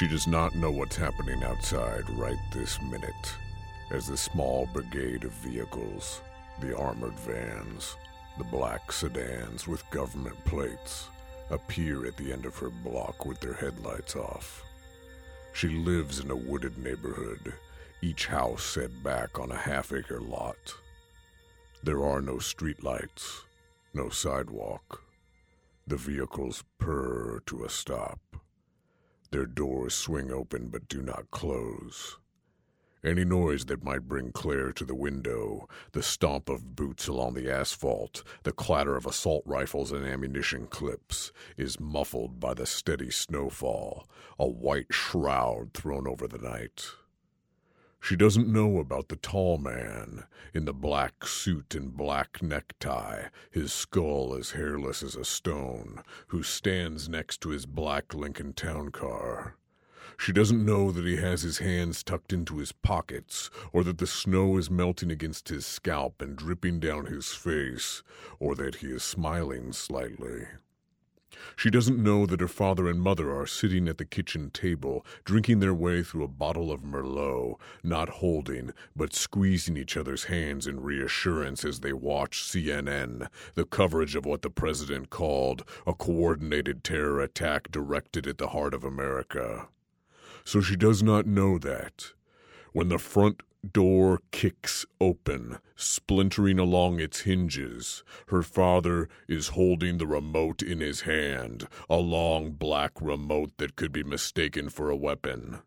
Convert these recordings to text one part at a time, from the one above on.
She does not know what's happening outside right this minute as the small brigade of vehicles, the armored vans, the black sedans with government plates, appear at the end of her block with their headlights off. She lives in a wooded neighborhood, each house set back on a half acre lot. There are no streetlights, no sidewalk. The vehicles purr to a stop. Their doors swing open but do not close. Any noise that might bring Claire to the window, the stomp of boots along the asphalt, the clatter of assault rifles and ammunition clips, is muffled by the steady snowfall, a white shroud thrown over the night. She doesn't know about the tall man in the black suit and black necktie, his skull as hairless as a stone, who stands next to his black Lincoln Town car. She doesn't know that he has his hands tucked into his pockets, or that the snow is melting against his scalp and dripping down his face, or that he is smiling slightly. She doesn't know that her father and mother are sitting at the kitchen table, drinking their way through a bottle of Merlot, not holding, but squeezing each other's hands in reassurance as they watch CNN, the coverage of what the president called a coordinated terror attack directed at the heart of America. So she does not know that. When the front door kicks open, splintering along its hinges. Her father is holding the remote in his hand, a long black remote that could be mistaken for a weapon.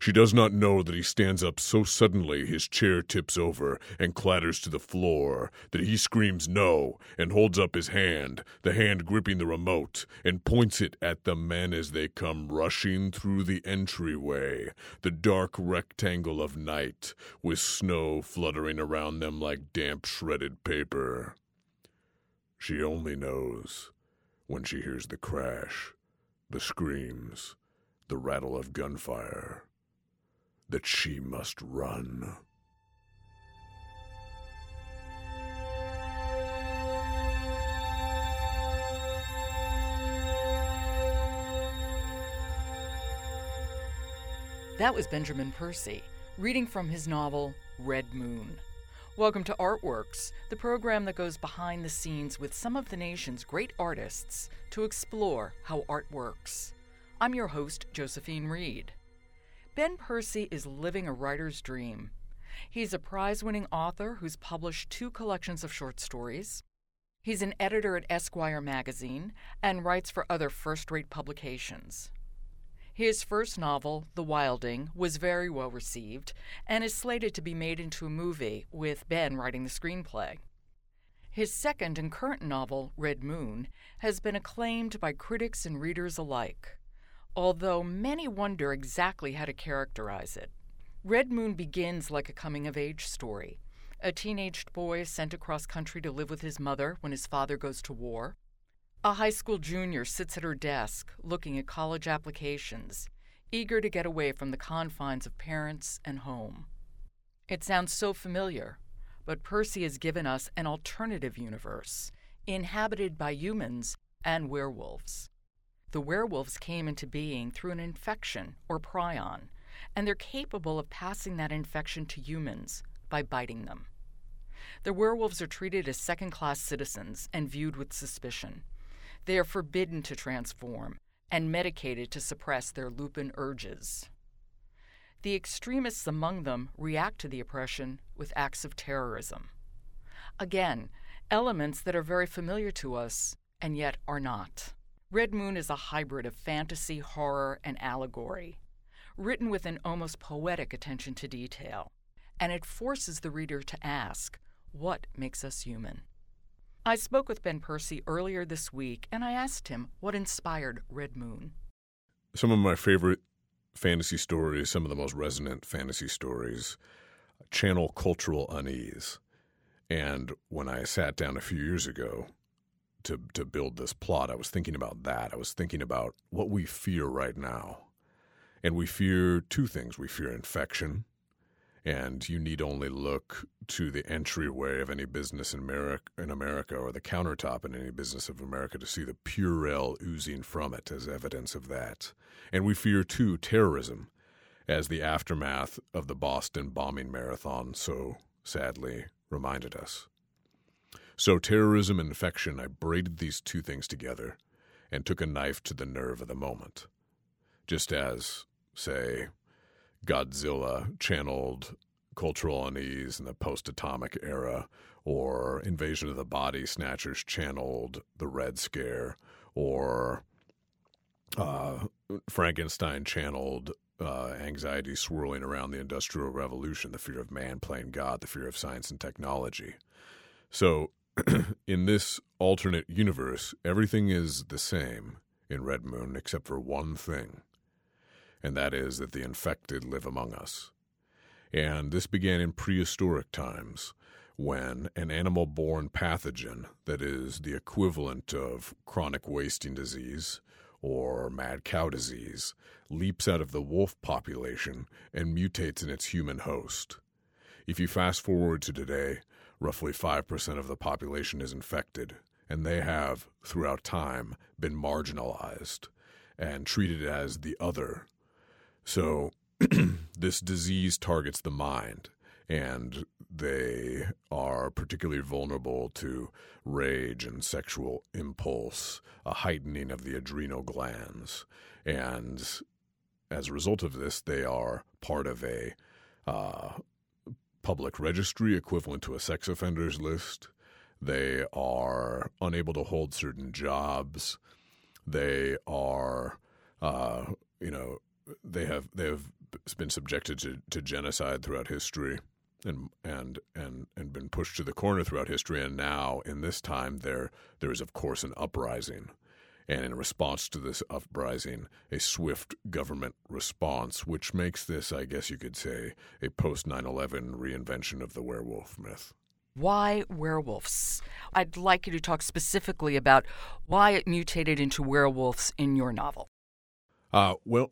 She does not know that he stands up so suddenly his chair tips over and clatters to the floor, that he screams no and holds up his hand, the hand gripping the remote, and points it at the men as they come rushing through the entryway, the dark rectangle of night, with snow fluttering around them like damp shredded paper. She only knows when she hears the crash, the screams, the rattle of gunfire that she must run. That was Benjamin Percy, reading from his novel Red Moon. Welcome to Artworks, the program that goes behind the scenes with some of the nation's great artists to explore how art works. I'm your host, Josephine Reed. Ben Percy is living a writer's dream. He's a prize winning author who's published two collections of short stories. He's an editor at Esquire magazine and writes for other first rate publications. His first novel, The Wilding, was very well received and is slated to be made into a movie, with Ben writing the screenplay. His second and current novel, Red Moon, has been acclaimed by critics and readers alike although many wonder exactly how to characterize it. Red Moon begins like a coming of age story. A teenaged boy sent across country to live with his mother when his father goes to war. A high school junior sits at her desk looking at college applications, eager to get away from the confines of parents and home. It sounds so familiar, but Percy has given us an alternative universe, inhabited by humans and werewolves. The werewolves came into being through an infection or prion, and they're capable of passing that infection to humans by biting them. The werewolves are treated as second class citizens and viewed with suspicion. They are forbidden to transform and medicated to suppress their lupin urges. The extremists among them react to the oppression with acts of terrorism. Again, elements that are very familiar to us and yet are not. Red Moon is a hybrid of fantasy, horror, and allegory, written with an almost poetic attention to detail, and it forces the reader to ask, what makes us human? I spoke with Ben Percy earlier this week, and I asked him what inspired Red Moon. Some of my favorite fantasy stories, some of the most resonant fantasy stories, channel cultural unease. And when I sat down a few years ago to to build this plot, I was thinking about that. I was thinking about what we fear right now. And we fear two things. We fear infection and you need only look to the entryway of any business in America, in America or the countertop in any business of America to see the purell oozing from it as evidence of that. And we fear, too, terrorism as the aftermath of the Boston bombing marathon so sadly reminded us. So, terrorism and infection, I braided these two things together and took a knife to the nerve of the moment. Just as, say, Godzilla channeled cultural unease in the post atomic era, or Invasion of the Body Snatchers channeled the Red Scare, or uh, Frankenstein channeled uh, anxiety swirling around the Industrial Revolution, the fear of man playing God, the fear of science and technology. So, in this alternate universe, everything is the same in Red Moon except for one thing, and that is that the infected live among us. And this began in prehistoric times when an animal born pathogen, that is the equivalent of chronic wasting disease, or mad cow disease, leaps out of the wolf population and mutates in its human host. If you fast forward to today, roughly 5% of the population is infected, and they have, throughout time, been marginalized and treated as the other. So, this disease targets the mind and they are particularly vulnerable to rage and sexual impulse, a heightening of the adrenal glands. And as a result of this, they are part of a uh, public registry equivalent to a sex offenders list. They are unable to hold certain jobs. They are, uh, you know, they have they have been subjected to, to genocide throughout history and and and and been pushed to the corner throughout history and now in this time there there is of course an uprising and in response to this uprising a swift government response which makes this i guess you could say a post 9/11 reinvention of the werewolf myth why werewolves? I'd like you to talk specifically about why it mutated into werewolves in your novel. Uh, well,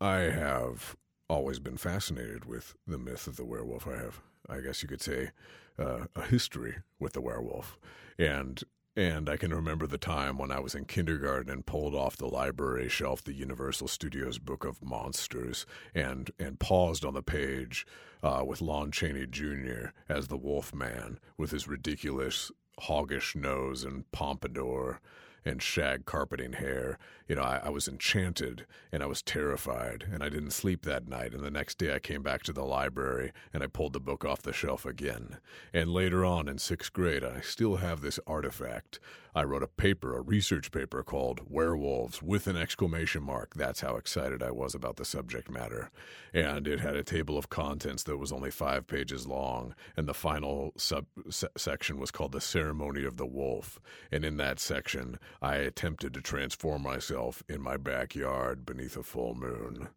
I have always been fascinated with the myth of the werewolf. I have, I guess you could say, uh, a history with the werewolf, and and I can remember the time when I was in kindergarten and pulled off the library shelf the Universal Studios Book of Monsters and and paused on the page uh, with Lon Chaney Jr. as the Wolf Man with his ridiculous hoggish nose and pompadour and shag carpeting hair. You know, I, I, was enchanted and I was terrified, and I didn't sleep that night. And the next day I came back to the library and I pulled the book off the shelf again. And later on in sixth grade, I still have this artifact. I wrote a paper, a research paper called Werewolves with an exclamation mark. That's how excited I was about the subject matter. And it had a table of contents that was only five pages long. And the final sub se- section was called The Ceremony of the Wolf. And in that section, I attempted to transform myself in my backyard beneath a full moon.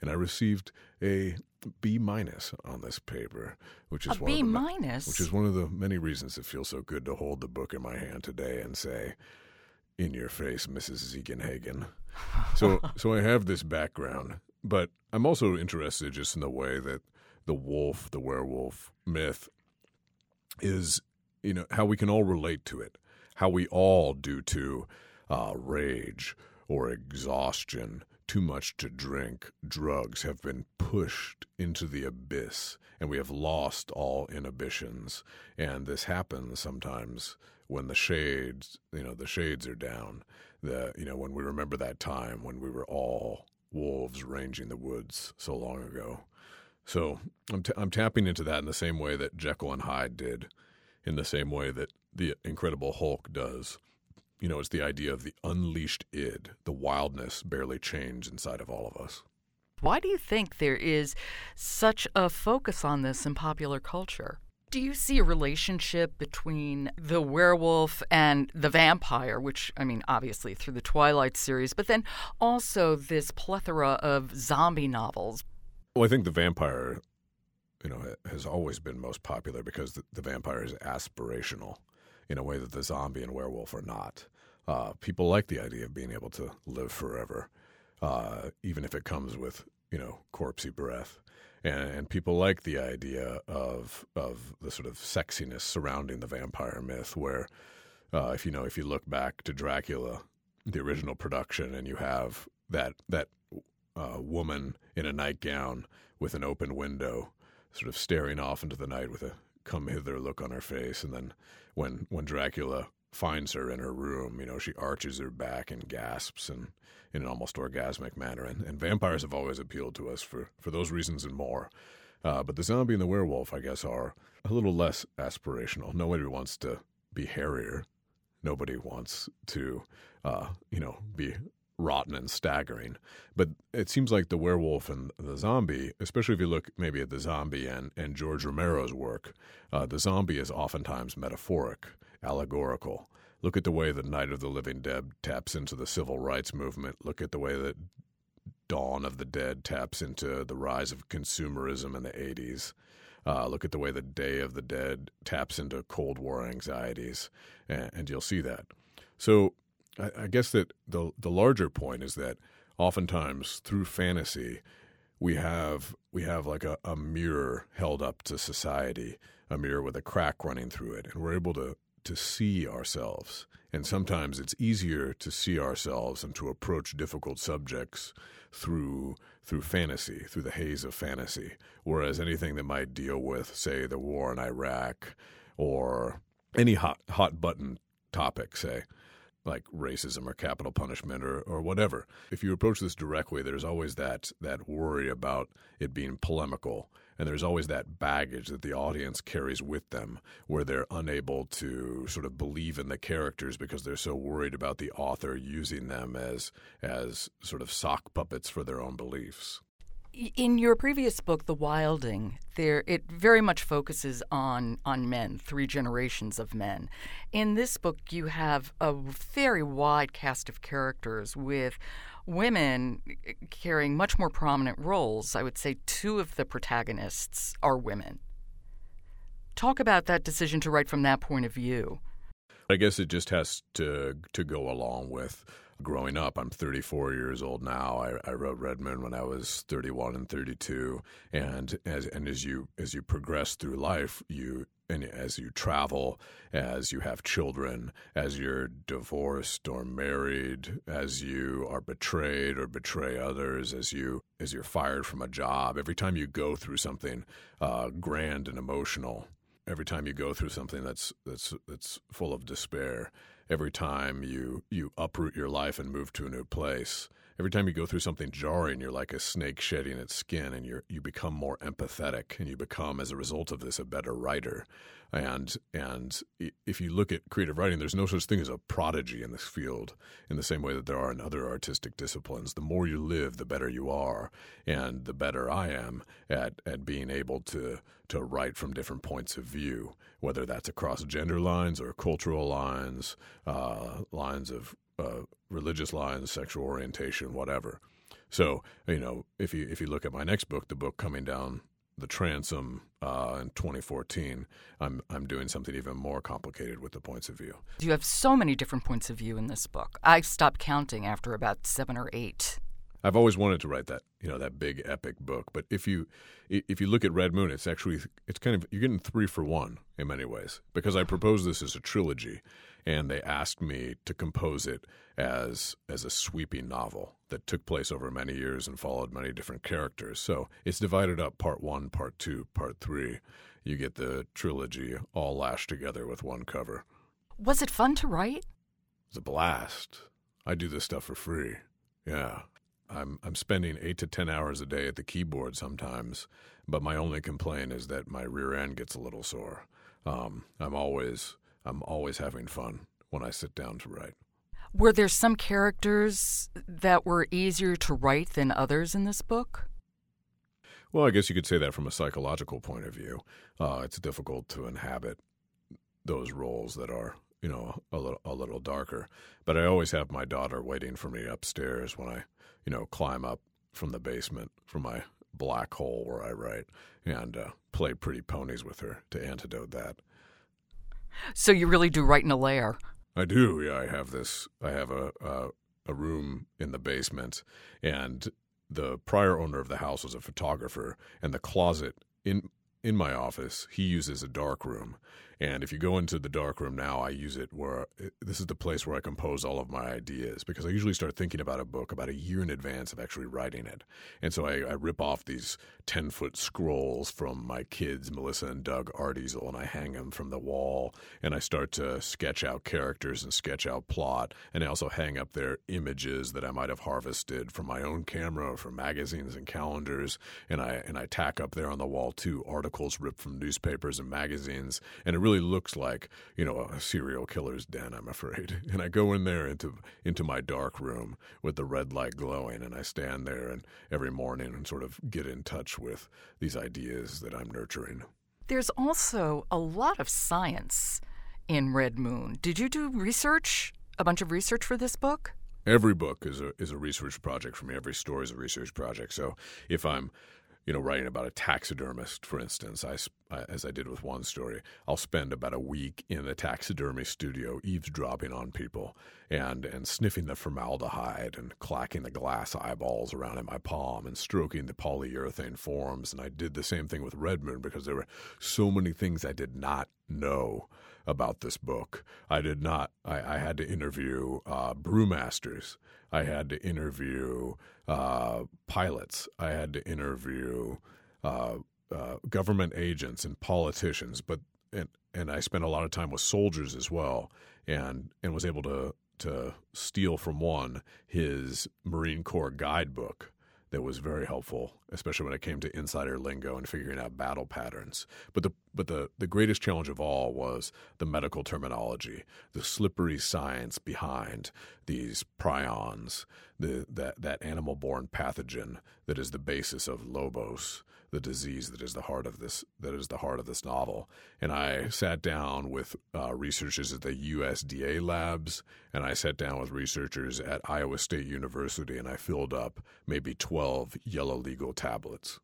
And I received a B minus on this paper, which is a one B of the, minus, which is one of the many reasons it feels so good to hold the book in my hand today and say, "In your face, Mrs. Ziegenhagen." so, so I have this background, but I'm also interested just in the way that the wolf, the werewolf myth, is, you know, how we can all relate to it, how we all, due to uh, rage or exhaustion, too much to drink, drugs have been pushed into the abyss, and we have lost all inhibitions. And this happens sometimes when the shades, you know, the shades are down. The, you know, when we remember that time when we were all wolves ranging the woods so long ago. So I'm, t- I'm tapping into that in the same way that Jekyll and Hyde did, in the same way that the Incredible Hulk does you know, it's the idea of the unleashed id, the wildness barely changed inside of all of us. Why do you think there is such a focus on this in popular culture? Do you see a relationship between the werewolf and the vampire, which, I mean, obviously through the Twilight series, but then also this plethora of zombie novels? Well, I think the vampire, you know, has always been most popular because the, the vampire is aspirational in a way that the zombie and werewolf are not. Uh, people like the idea of being able to live forever, uh, even if it comes with you know corpsey breath. and, and people like the idea of of the sort of sexiness surrounding the vampire myth, where uh, if you know if you look back to Dracula, the original production, and you have that that uh, woman in a nightgown with an open window, sort of staring off into the night with a come hither look on her face, and then when when Dracula finds her in her room, you know, she arches her back and gasps and in an almost orgasmic manner. And, and vampires have always appealed to us for, for those reasons and more. Uh, but the zombie and the werewolf, I guess, are a little less aspirational. Nobody wants to be hairier. Nobody wants to, uh, you know, be rotten and staggering. But it seems like the werewolf and the zombie, especially if you look maybe at the zombie and, and George Romero's work, uh, the zombie is oftentimes metaphoric, allegorical. Look at the way that Night of the Living Dead taps into the civil rights movement. Look at the way that Dawn of the Dead taps into the rise of consumerism in the 80s. Uh, look at the way the Day of the Dead taps into Cold War anxieties, and, and you'll see that. So I, I guess that the the larger point is that oftentimes through fantasy, we have we have like a, a mirror held up to society, a mirror with a crack running through it, and we're able to to see ourselves. And sometimes it's easier to see ourselves and to approach difficult subjects through through fantasy, through the haze of fantasy. Whereas anything that might deal with, say, the war in Iraq or any hot hot button topic, say, like racism or capital punishment or, or whatever. If you approach this directly, there's always that that worry about it being polemical, and there's always that baggage that the audience carries with them, where they're unable to sort of believe in the characters because they're so worried about the author using them as as sort of sock puppets for their own beliefs. In your previous book, The Wilding, there it very much focuses on on men, three generations of men. In this book, you have a very wide cast of characters with women eh, carrying much more prominent roles. I would say two of the protagonists are women. Talk about that decision to write from that point of view. I guess it just has to to go along with growing up. I'm 34 years old now. I, I wrote Red Moon when I was 31 and 32, and as and as you as you progress through life, you and as you travel, as you have children, as you're divorced or married, as you are betrayed or betray others, as you as you're fired from a job, every time you go through something uh, grand and emotional, every time you go through something that's that's that's full of despair, every time you you uproot your life and move to a new place, every time you go through something jarring, you're like a snake shedding its skin, and you you become more empathetic, and you become, as a result of this, a better writer. And and if you look at creative writing, there's no such thing as a prodigy in this field, in the same way that there are in other artistic disciplines. The more you live, the better you are, and the better I am at at being able to to write from different points of view, whether that's across gender lines or cultural lines, uh, lines of uh, religious lines, sexual orientation, whatever. So you know, if you if you look at my next book, the book coming down the transom uh, in 2014, I'm I'm doing something even more complicated with the points of view. You have so many different points of view in this book. I stopped counting after about seven or eight. I've always wanted to write that, you know, that big epic book. But if you if you look at Red Moon, it's actually it's kind of you're getting three for one in many ways because I propose this as a trilogy, and they asked me to compose it as as a sweeping novel that took place over many years and followed many different characters. So it's divided up part one, part two, part three. You get the trilogy all lashed together with one cover. Was it fun to write? It's a blast. I do this stuff for free. Yeah, I'm I'm spending eight to ten hours a day at the keyboard sometimes, but my only complaint is that my rear end gets a little sore. Um, I'm always I'm always having fun when I sit down to write. Were there some characters that were easier to write than others in this book? Well, I guess you could say that from a psychological point of view. Uh, it's difficult to inhabit those roles that are you know a little a little darker. But I always have my daughter waiting for me upstairs when I you know, climb up from the basement from my black hole where I write and uh, play pretty ponies with her to antidote that. So you really do write in a lair. I do. Yeah, I have this. I have a a, a room in the basement, and the prior owner of the house was a photographer, and the closet in in my office he uses a dark room and if you go into the dark room now, I use it where this is the place where I compose all of my ideas because I usually start thinking about a book about a year in advance of actually writing it. And so I, I rip off these 10 foot scrolls from my kids, Melissa and Doug art easel, and I hang them from the wall. And I start to sketch out characters and sketch out plot. And I also hang up their images that I might have harvested from my own camera or from magazines and calendars. And I, and I tack up there on the wall too articles ripped from newspapers and magazines. And it really really looks like you know a serial killer's den. I'm afraid. And I go in there into into my dark room with the red light glowing, and I stand there and every morning and sort of get in touch with these ideas that I'm nurturing. There's also a lot of science in Red Moon. Did you do research? A bunch of research for this book? Every book is a is a research project for me. Every story is a research project. So if I'm you know, writing about a taxidermist, for instance, I, as I did with one story, I'll spend about a week in the taxidermy studio eavesdropping on people and, and sniffing the formaldehyde and clacking the glass eyeballs around in my palm and stroking the polyurethane forms. And I did the same thing with Red Moon because there were so many things I did not know about this book. I did not, I, I had to interview uh, brewmasters. I had to interview uh, pilots. I had to interview uh, uh, government agents and politicians, but and and I spent a lot of time with soldiers as well, and and was able to to steal from one his Marine Corps guidebook that was very helpful, especially when it came to insider lingo and figuring out battle patterns. But the but the, the greatest challenge of all was the medical terminology, the slippery science behind these prions, the that, that animal born pathogen that is the basis of lobos, the disease that is the heart of this that is the heart of this novel. And I sat down with uh, researchers at the USDA labs, and I sat down with researchers at Iowa State University, and I filled up maybe twelve yellow legal tablets.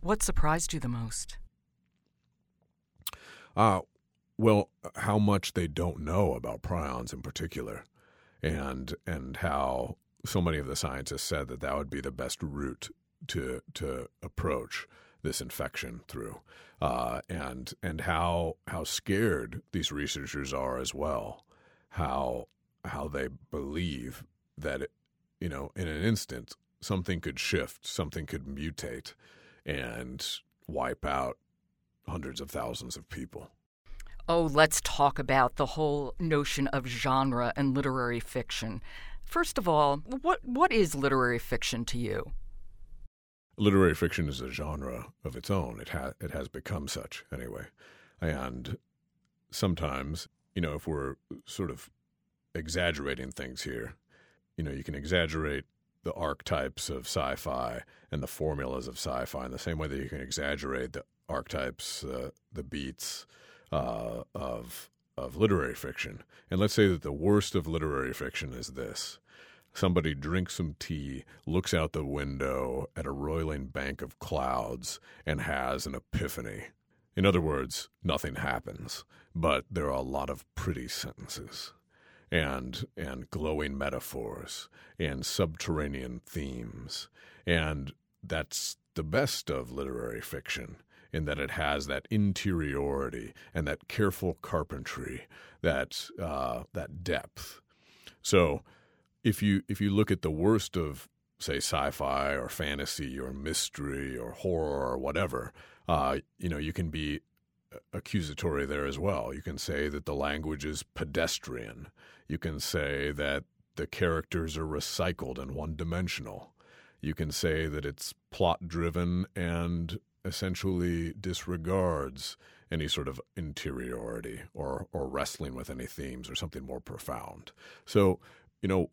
What surprised you the most? Uh, well, how much they don't know about prions in particular, and and how so many of the scientists said that that would be the best route to to approach this infection through, uh, and and how how scared these researchers are as well, how how they believe that it, you know in an instant something could shift, something could mutate, and wipe out hundreds of thousands of people. Oh, let's talk about the whole notion of genre and literary fiction. First of all, what what is literary fiction to you? Literary fiction is a genre of its own. It has it has become such anyway, and sometimes you know if we're sort of exaggerating things here, you know you can exaggerate the archetypes of sci-fi and the formulas of sci-fi in the same way that you can exaggerate the archetypes, uh, the beats uh, of of literary fiction. And let's say that the worst of literary fiction is this Somebody drinks some tea, looks out the window at a roiling bank of clouds, and has an epiphany. In other words, nothing happens, but there are a lot of pretty sentences and and glowing metaphors and subterranean themes. And that's the best of literary fiction in that it has that interiority and that careful carpentry, that uh, that depth. So if you if you look at the worst of say sci-fi or fantasy or mystery or horror or whatever, uh, you know, you can be accusatory there as well. You can say that the language is pedestrian. You can say that the characters are recycled and one-dimensional. You can say that it's plot-driven and essentially disregards any sort of interiority or or wrestling with any themes or something more profound. So, you know,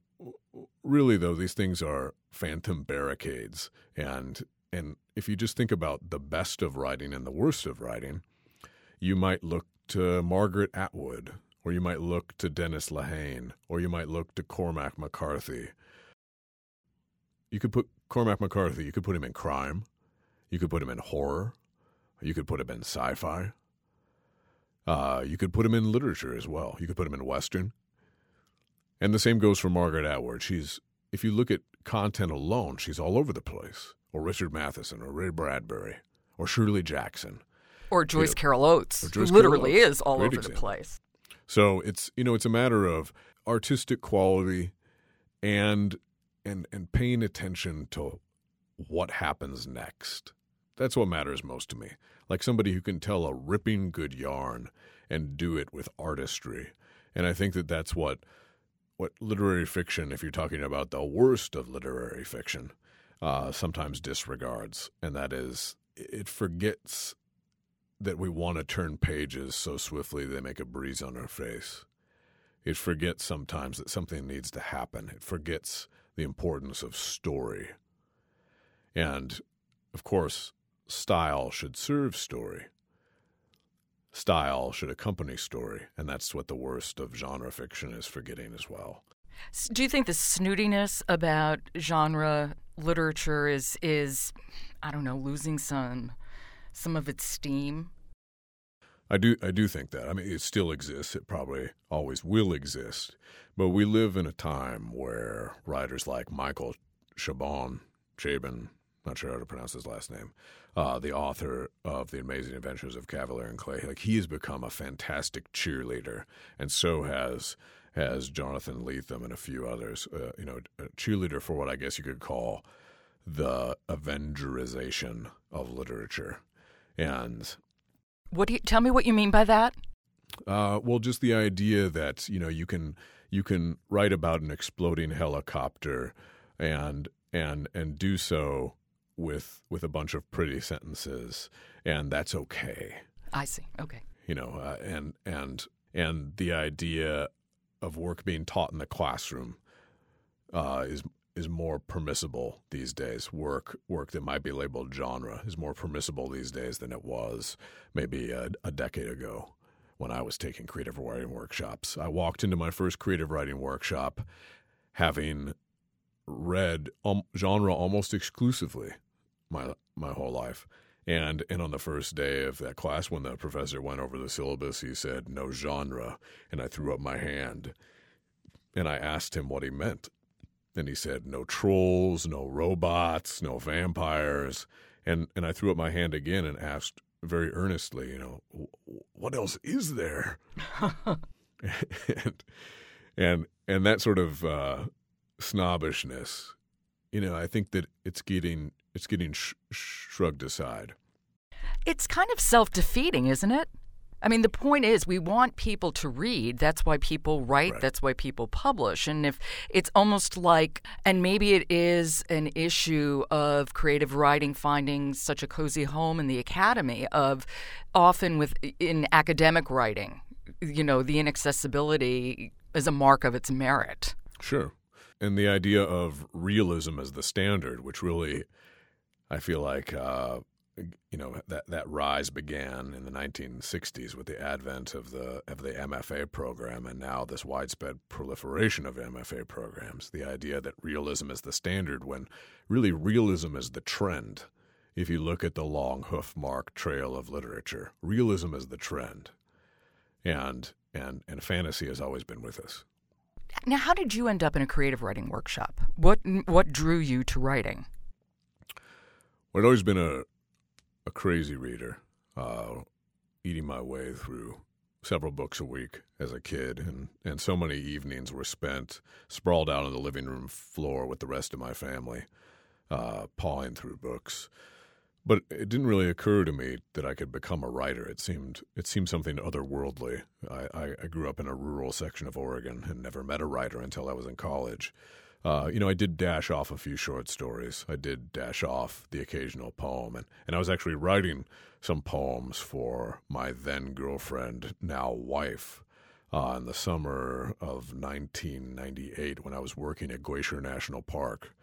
really though these things are phantom barricades and and if you just think about the best of writing and the worst of writing you might look to Margaret Atwood or you might look to Dennis Lehane or you might look to Cormac McCarthy. You could put Cormac McCarthy you could put him in crime you could put him in horror you could put him in sci-fi uh, you could put him in literature as well. You could put him in western and the same goes for Margaret Atwood. She's if you look at content alone, she's all over the place. Or Richard Matheson, or Ray Bradbury, or Shirley Jackson, or Joyce you know, Carol Oates, Joyce who literally Oates. is all Great over example. the place. So it's you know it's a matter of artistic quality and and and paying attention to what happens next. That's what matters most to me. Like somebody who can tell a ripping good yarn and do it with artistry. And I think that that's what what literary fiction, if you're talking about the worst of literary fiction, uh, sometimes disregards, and that is it forgets that we want to turn pages so swiftly they make a breeze on our face. It forgets sometimes that something needs to happen. It forgets the importance of story. And of course, style should serve story. Style should accompany story, and that's what the worst of genre fiction is forgetting as well. Do you think the snootiness about genre literature is is I don't know losing some some of its steam? I do I do think that. I mean it still exists. It probably always will exist. But we live in a time where writers like Michael Chabon, Chabon, not sure how to pronounce his last name, uh, the author of The Amazing Adventures of Kavalier and Clay, like he has become a fantastic cheerleader, and so has has Jonathan Lethem and a few others. Uh, you know, a cheerleader for what I guess you could call the Avengerization of literature, and What do you tell me what you mean by that? uh, well, just the idea that you know you can you can write about an exploding helicopter, and and and do so with with a bunch of pretty sentences, and that's okay. I see. Okay. You know, uh, and and and the idea of work being taught in the classroom uh, is is more permissible these days. Work work that might be labeled genre is more permissible these days than it was maybe a, a decade ago when I was taking creative writing workshops. I walked into my first creative writing workshop having read um, genre almost exclusively my my whole life. And and on the first day of that class, when the professor went over the syllabus, he said no genre, and I threw up my hand, and I asked him what he meant, and he said no trolls, no robots, no vampires, and and I threw up my hand again and asked very earnestly, you know, what else is there? and and and that sort of uh, snobbishness, you know, I think that it's getting it's getting sh- shrugged aside. It's kind of self defeating, isn't it? I mean, the point is, we want people to read. That's why people write. Right. That's why people publish. And if it's almost like, and maybe it is an issue of creative writing finding such a cozy home in the academy, of often with in academic writing, you know, the inaccessibility is a mark of its merit. Sure. And the idea of realism as the standard, which really, I feel like, uh, you know, that, that rise began in the 1960s with the advent of the of the MFA program, and now this widespread proliferation of MFA programs. The idea that realism is the standard, when really realism is the trend. If you look at the long hoof mark trail of literature, realism is the trend, and and and fantasy has always been with us. Now, how did you end up in a creative writing workshop? What what drew you to writing? Well, I'd always been a a crazy reader, uh, eating my way through several books a week as a kid, and, and so many evenings were spent sprawled out on the living room floor with the rest of my family, uh, pawing through books. But it didn't really occur to me that I could become a writer. It seemed it seemed something otherworldly. I, I, I grew up in a rural section of Oregon and never met a writer until I was in college. Uh, you know, I did dash off a few short stories. I did dash off the occasional poem, and, and I was actually writing some poems for my then girlfriend, now wife, uh, in the summer of 1998 when I was working at Glacier National Park.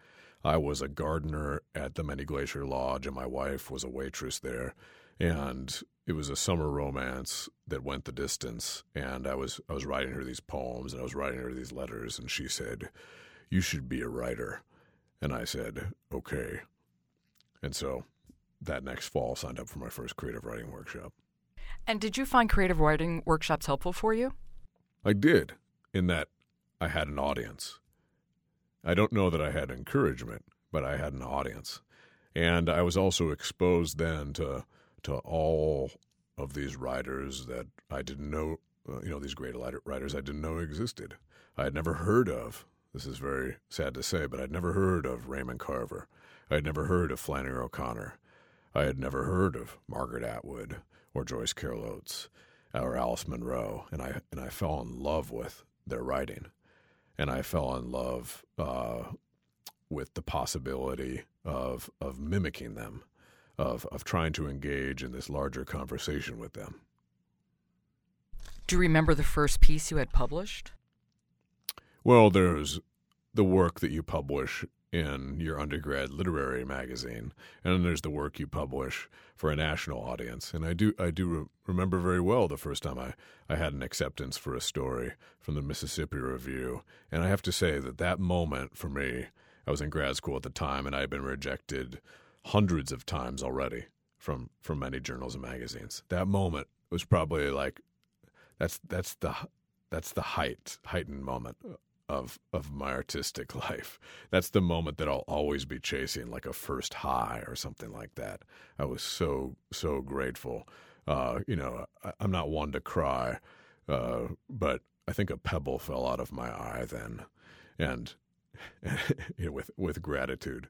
I was a gardener at the Many Glacier Lodge, and my wife was a waitress there. And it was a summer romance that went the distance. And I was I was writing her these poems, and I was writing her these letters, and she said, "You should be a writer." And I said, "Okay." And so that next fall, signed up for my first creative writing workshop. And did you find creative writing workshops helpful for you? I did, in that I had an audience. I don't know that I had encouragement, but I had an audience. And I was also exposed then to to all of these writers that I didn't know, uh, you know, these great writers I didn't know existed. I had never heard of. This is very sad to say, but I'd never heard of Raymond Carver. I had never heard of Flannery O'Connor. I had never heard of Margaret Atwood or Joyce Carol Oates or Alice Munro, and I and I fell in love with their writing, and I fell in love uh, with the possibility of of mimicking them, of of trying to engage in this larger conversation with them. Do you remember the first piece you had published? Well, there's the work that you publish in your undergrad literary magazine, and then there's the work you publish for a national audience. And I do I do re- remember very well the first time I, I had an acceptance for a story from the Mississippi Review, and I have to say that that moment for me, I was in grad school at the time, and I had been rejected hundreds of times already from from many journals and magazines. That moment was probably like that's that's the that's the height heightened moment of of my artistic life. That's the moment that I'll always be chasing, like a first high or something like that. I was so so grateful. Uh, you know, I, am not one to cry, uh, but I think a pebble fell out of my eye then, and you know, with with gratitude.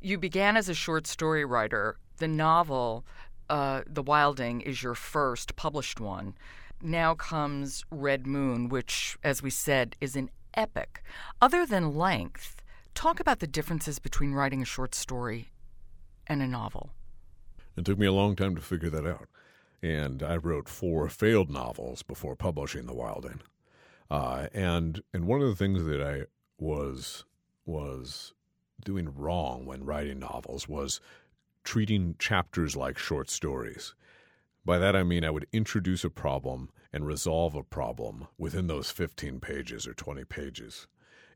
You began as a short story writer. The novel, uh, The Wilding, is your first published one. Now comes Red Moon, which, as we said, is an epic. Other than length, talk about the differences between writing a short story and a novel. It took me a long time to figure that out. And I wrote four failed novels before publishing The Wilding. Uh, and and one of the things that I was was doing wrong when writing novels was treating chapters like short stories. By that I mean I would introduce a problem and resolve a problem within those 15 pages or 20 pages.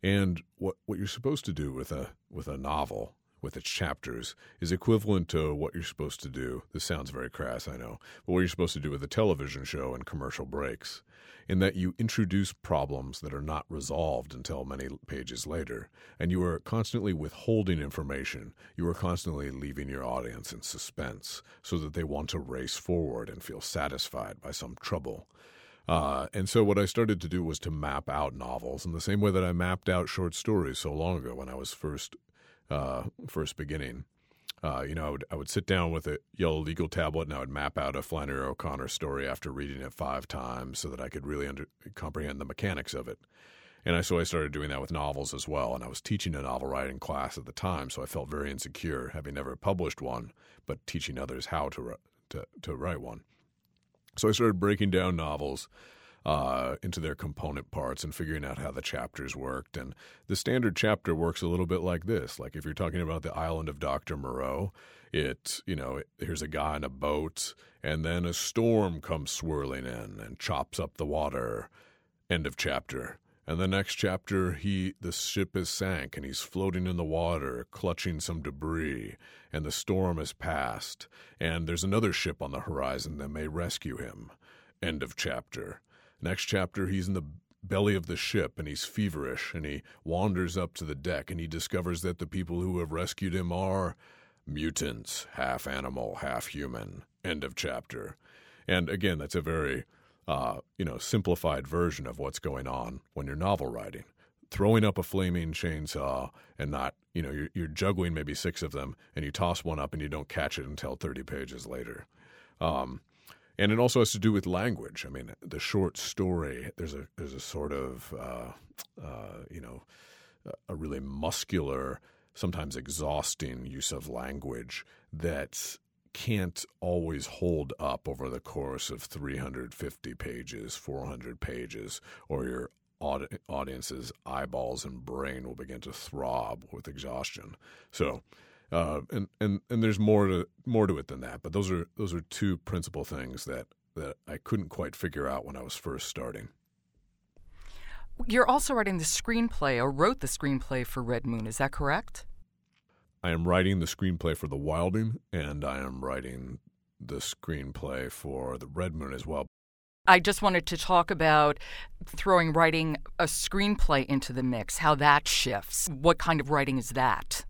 And what what you're supposed to do with a with a novel with its chapters is equivalent to what you're supposed to do. This sounds very crass, I know, but what you're supposed to do with a television show and commercial breaks, in that you introduce problems that are not resolved until many pages later, and you are constantly withholding information. You are constantly leaving your audience in suspense so that they want to race forward and feel satisfied by some trouble. Uh, and so what I started to do was to map out novels in the same way that I mapped out short stories so long ago when I was first uh, first beginning. Uh, you know, I would I would sit down with a yellow legal tablet and I would map out a Flannery O'Connor story after reading it five times so that I could really under, comprehend the mechanics of it. And I, so I started doing that with novels as well. And I was teaching a novel writing class at the time, so I felt very insecure having never published one, but teaching others how to to, to write one. So I started breaking down novels uh, into their component parts and figuring out how the chapters worked. And the standard chapter works a little bit like this. Like if you're talking about the island of Dr. Moreau, it, you know, here's a guy in a boat, and then a storm comes swirling in and chops up the water. End of chapter. And the next chapter, he the ship is sank and he's floating in the water, clutching some debris, and the storm has passed, and there's another ship on the horizon that may rescue him. End of chapter. Next chapter, he's in the belly of the ship and he's feverish and he wanders up to the deck and he discovers that the people who have rescued him are mutants, half animal, half human. End of chapter. And again, that's a very uh, you know simplified version of what's going on when you're novel writing. Throwing up a flaming chainsaw and not, you know, you're, you're juggling maybe six of them and you toss one up and you don't catch it until 30 pages later. Um, and it also has to do with language. I mean, the short story there's a there's a sort of uh, uh, you know a really muscular, sometimes exhausting use of language that can't always hold up over the course of 350 pages, 400 pages, or your audience's eyeballs and brain will begin to throb with exhaustion. So uh, and and and there's more to more to it than that. But those are those are two principal things that that I couldn't quite figure out when I was first starting. You're also writing the screenplay or wrote the screenplay for Red Moon. Is that correct? I am writing the screenplay for The Wilding, and I am writing the screenplay for The Red Moon as well. I just wanted to talk about throwing writing a screenplay into the mix, how that shifts. What kind of writing is that?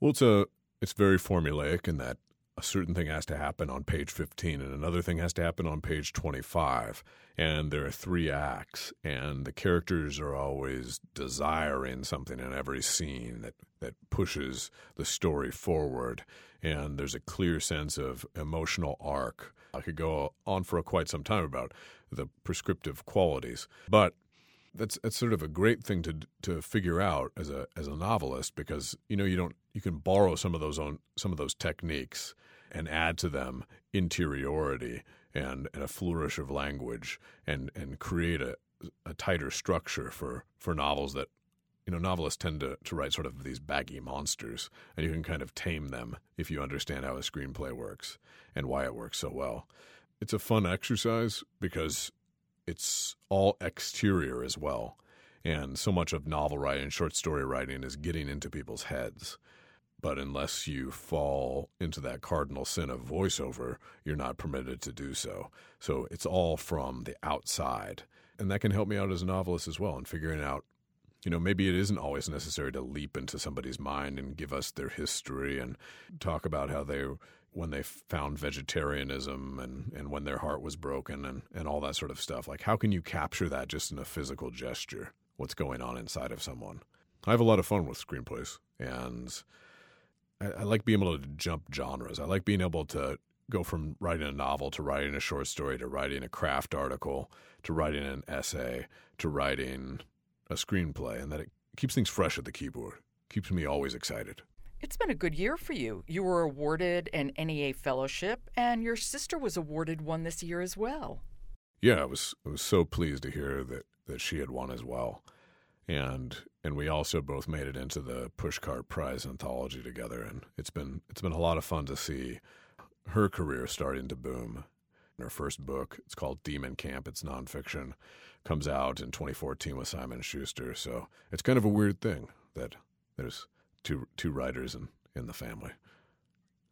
Well, it's a it's very formulaic in that a certain thing has to happen on page 15 and another thing has to happen on page 25 and there are three acts and the characters are always desiring something in every scene that that pushes the story forward. And there's a clear sense of emotional arc i could go on for quite some time about the prescriptive qualities. But that's that's sort of a great thing to to figure out as a as a novelist because you know you don't you can borrow some of those own some of those techniques and add to them interiority and, and a flourish of language and and create a a tighter structure for for novels that you know novelists tend to, to write sort of these baggy monsters and you can kind of tame them if you understand how a screenplay works and why it works so well. It's a fun exercise because it's all exterior as well and so much of novel writing and short story writing is getting into people's heads but unless you fall into that cardinal sin of voiceover, you're not permitted to do so. So it's all from the outside. And that can help me out as a novelist as well in figuring out, you know, maybe it isn't always necessary to leap into somebody's mind and give us their history and talk about how they when they found vegetarianism and, and when their heart was broken and, and all that sort of stuff. Like how can you capture that just in a physical gesture? What's going on inside of someone? I have a lot of fun with screenplays and I, I like being able to jump genres. I like being able to go from writing a novel to writing a short story to writing a craft article to writing an essay to writing a screenplay, and that it keeps things fresh at the keyboard. Keeps me always excited. It's been a good year for you. You were awarded an NEA fellowship, and your sister was awarded one this year as well. Yeah, I was I was so pleased to hear that that she had won as well and and we also both made it into the Pushcart Prize anthology together, and it's been it's been a lot of fun to see her career starting to boom. Her first book, it's called Demon Camp. It's nonfiction, comes out in 2014 with Simon Schuster. So it's kind of a weird thing that there's two two writers in in the family.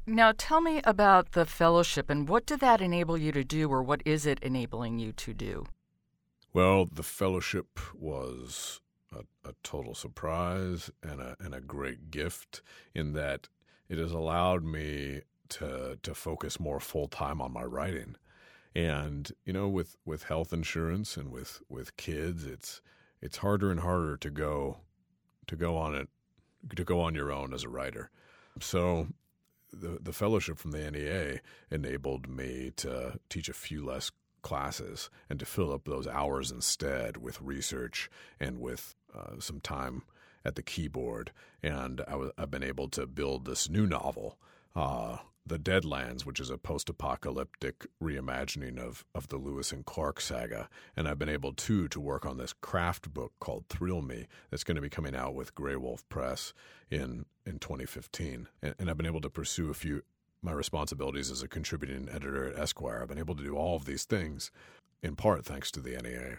Now, tell me about the fellowship and what did that enable you to do, or what is it enabling you to do? Well, the fellowship was a, a total surprise and a, and a great gift in that it has allowed me to to focus more full time on my writing. And you know, with, with health insurance and with, with kids, it's it's harder and harder to go to go on it to go on your own as a writer. So the the fellowship from the NEA enabled me to teach a few less classes and to fill up those hours instead with research and with uh, some time at the keyboard. And i w- I've been able to build this new novel, uh, The Deadlands, which is a post apocalyptic reimagining of, of the Lewis and Clark saga. And I've been able, too, to work on this craft book called Thrill Me that's going to be coming out with Graywolf Press in, in 2015. And, and I've been able to pursue a few my responsibilities as a contributing editor at Esquire. I've been able to do all of these things in part thanks to the NEA.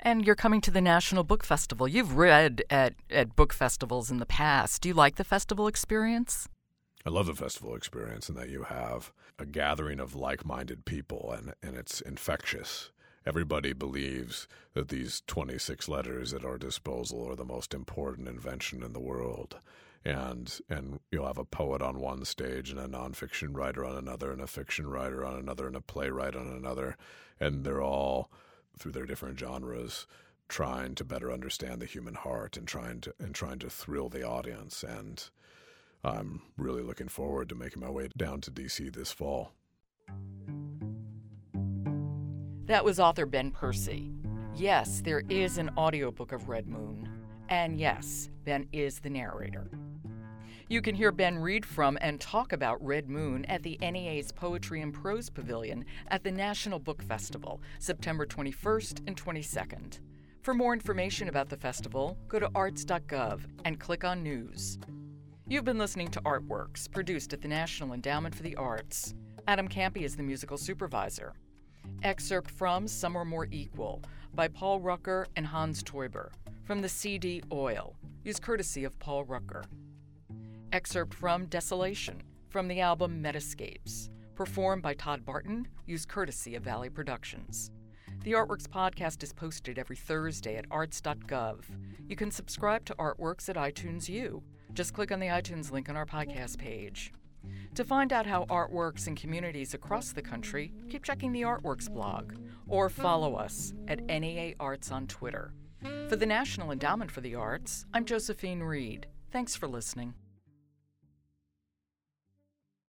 And you're coming to the National Book Festival. You've read at, at book festivals in the past. Do you like the festival experience? I love the festival experience and that you have a gathering of like minded people and, and it's infectious. Everybody believes that these 26 letters at our disposal are the most important invention in the world. And and you'll have a poet on one stage and a nonfiction writer on another and a fiction writer on another and a playwright on another. And they're all through their different genres trying to better understand the human heart and trying to and trying to thrill the audience. And I'm really looking forward to making my way down to DC this fall. That was author Ben Percy. Yes, there is an audiobook of Red Moon. And yes, Ben is the narrator. You can hear Ben read from and talk about Red Moon at the NEA's Poetry and Prose Pavilion at the National Book Festival, September 21st and 22nd. For more information about the festival, go to arts.gov and click on News. You've been listening to Artworks, produced at the National Endowment for the Arts. Adam Kampe is the musical supervisor. Excerpt from Some Are More Equal by Paul Rucker and Hans Teuber from the CD Oil, used courtesy of Paul Rucker. Excerpt from Desolation from the album Metascapes, performed by Todd Barton, used courtesy of Valley Productions. The Artworks podcast is posted every Thursday at arts.gov. You can subscribe to Artworks at iTunes U. Just click on the iTunes link on our podcast page. To find out how art works in communities across the country, keep checking the Artworks blog or follow us at NEA Arts on Twitter. For the National Endowment for the Arts, I'm Josephine Reed. Thanks for listening.